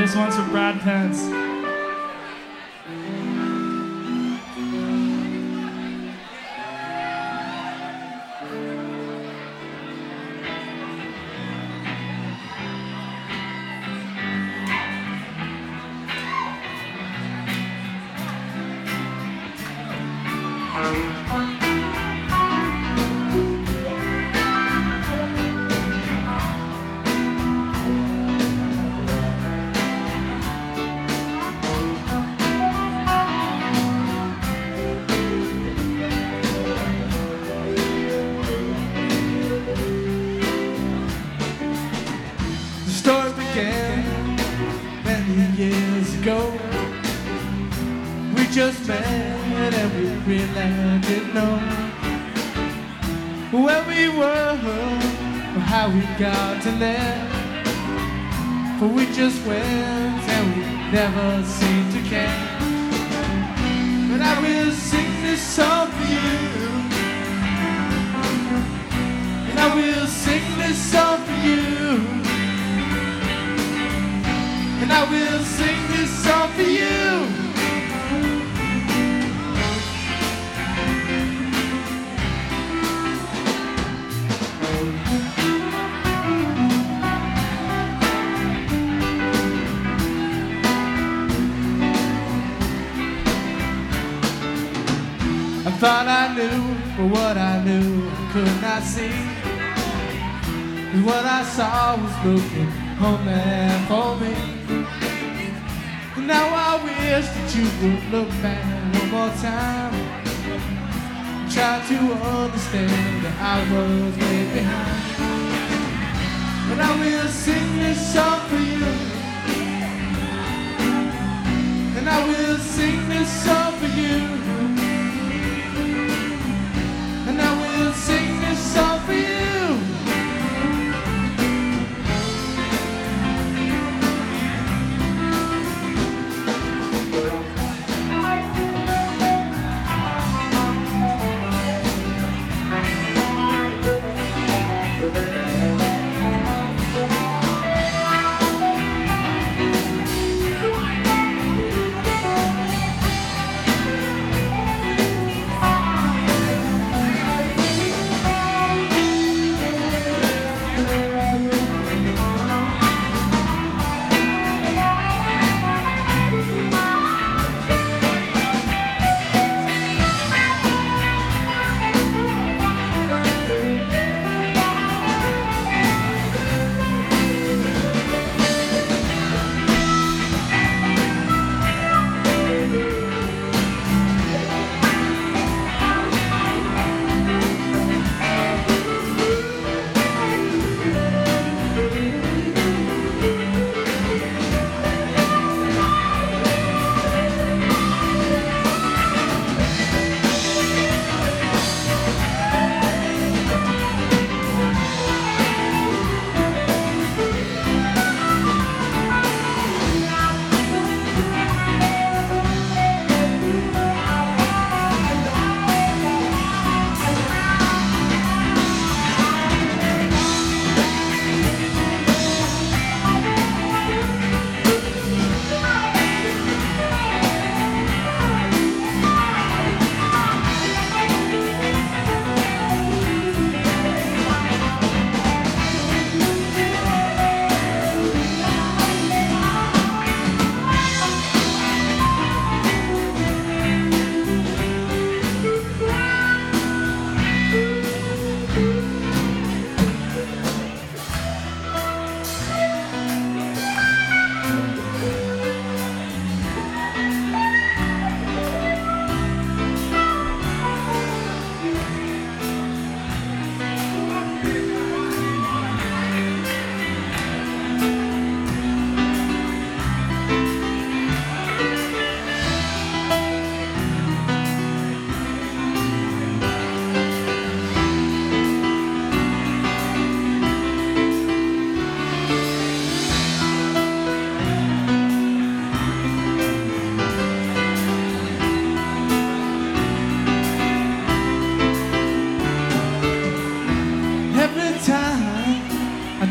this one's for Brad Pence. Um, years ago. We just met and we really didn't know where we were or how we got to there. For we just went and we never seemed to care. But I will sing this song for you. And I will sing this song for you. And I will sing this song for you. I thought I knew, but what I knew I could not see. And what I saw was looking only for me. Now I wish that you would look back one more time. Try to understand that I was way behind. But I will sing this song for you. And I will sing this song for you.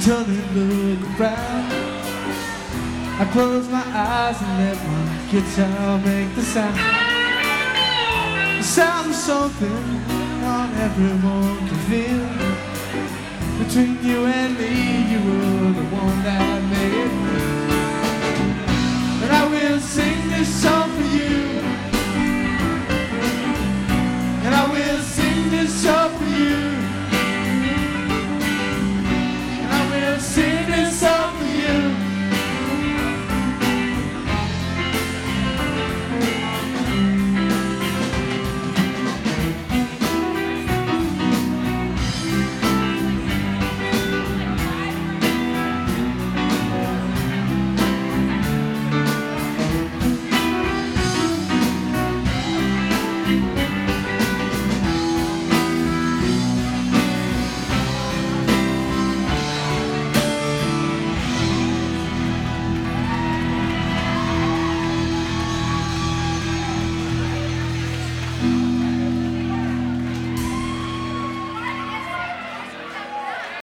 Look around, I close my eyes and let my guitar make the sound. The sound of something not everyone can feel. Between you and me, you were the